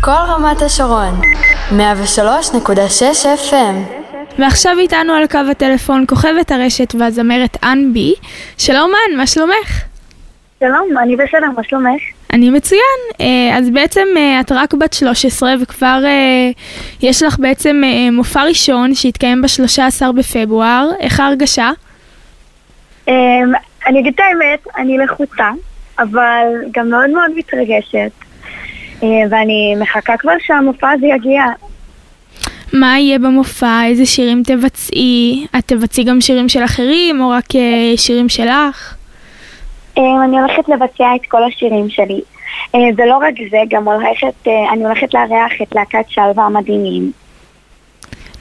כל רמת השרון, 103.6 FM. ועכשיו איתנו על קו הטלפון כוכבת הרשת והזמרת אן בי. שלום אן, מה שלומך? שלום, אני בסדר, מה שלומך? אני מצוין. אה, אז בעצם אה, את רק בת 13 וכבר אה, יש לך בעצם מופע ראשון שהתקיים ב-13 בפברואר. איך ההרגשה? אמ, אני אגיד את האמת, אני לחוצה, אבל גם מאוד מאוד מתרגשת. ואני מחכה כבר שהמופע הזה יגיע. מה יהיה במופע? איזה שירים תבצעי? את תבצעי גם שירים של אחרים או רק שירים שלך? אמ, אני הולכת לבצע את כל השירים שלי. אה, ולא רק זה, גם הולכת, אה, אני הולכת לארח את להקת שלווה המדהימים.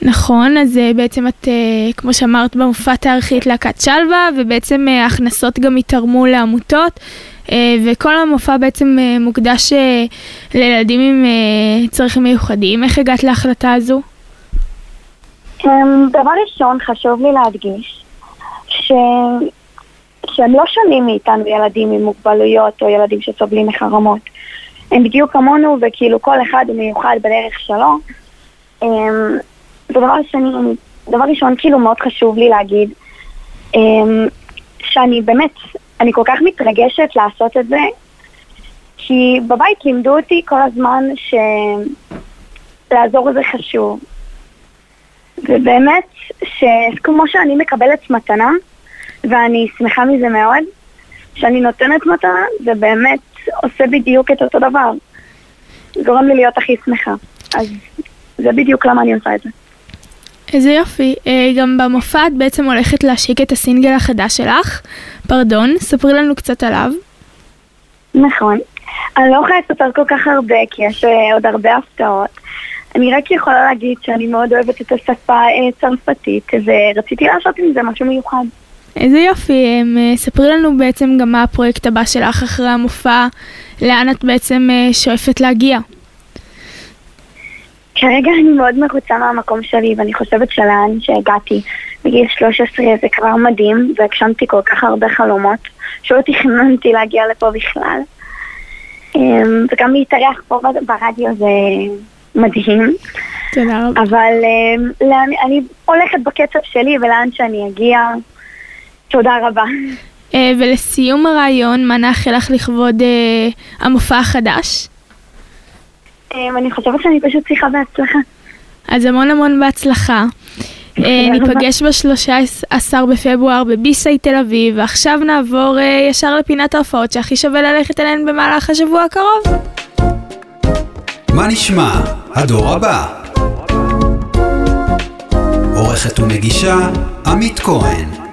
נכון, אז אה, בעצם את, כמו שאמרת, במופע תארחי את להקת שלווה, ובעצם ההכנסות גם יתרמו לעמותות, וכל המופע בעצם מוקדש לילדים עם צרכים מיוחדים. איך הגעת להחלטה הזו? אמ, דבר ראשון, חשוב לי להדגיש ש... שהם לא שונים מאיתנו ילדים עם מוגבלויות או ילדים שסובלים מחרמות. הם בדיוק כמונו וכאילו כל אחד הוא מיוחד בדרך שלו. אמ, ודבר שני, דבר ראשון כאילו מאוד חשוב לי להגיד אמ, שאני באמת, אני כל כך מתרגשת לעשות את זה כי בבית לימדו אותי כל הזמן שלעזור זה חשוב. ובאמת, שכמו שאני מקבלת מתנה, ואני שמחה מזה מאוד. שאני נותנת מתנה, זה באמת עושה בדיוק את אותו דבר. גורם לי להיות הכי שמחה. אז זה בדיוק למה אני עושה את זה. איזה יופי. אה, גם במופע את בעצם הולכת להשיק את הסינגל החדש שלך, פרדון, ספרי לנו קצת עליו. נכון. אני לא יכולה לספר כל כך הרבה, כי יש אה, עוד הרבה הפתעות. אני רק יכולה להגיד שאני מאוד אוהבת את השפה הצרפתית, אה, ורציתי לעשות עם זה משהו מיוחד. איזה יופי, ספרי לנו בעצם גם מה הפרויקט הבא שלך אחרי המופע, לאן את בעצם שואפת להגיע. כרגע אני מאוד מרוצה מהמקום שלי, ואני חושבת שלאן שהגעתי בגיל 13 זה כבר מדהים, והגשמתי כל כך הרבה חלומות, שלא תכננתי להגיע לפה בכלל. אמ, וגם להתארח פה ברדיו זה מדהים. תודה רבה. אבל אמ, אני הולכת בקצב שלי ולאן שאני אגיע. תודה רבה. Uh, ולסיום הרעיון, מה נאחל לך לכבוד uh, המופע החדש? Um, אני חושבת שאני פשוט צריכה בהצלחה. אז המון המון בהצלחה. Uh, ניפגש ב-13 בפברואר בביסאי תל אביב, ועכשיו נעבור uh, ישר לפינת ההופעות שהכי שווה ללכת אליהן במהלך השבוע הקרוב. מה נשמע? הדור הבא. עורכת ומגישה עמית כהן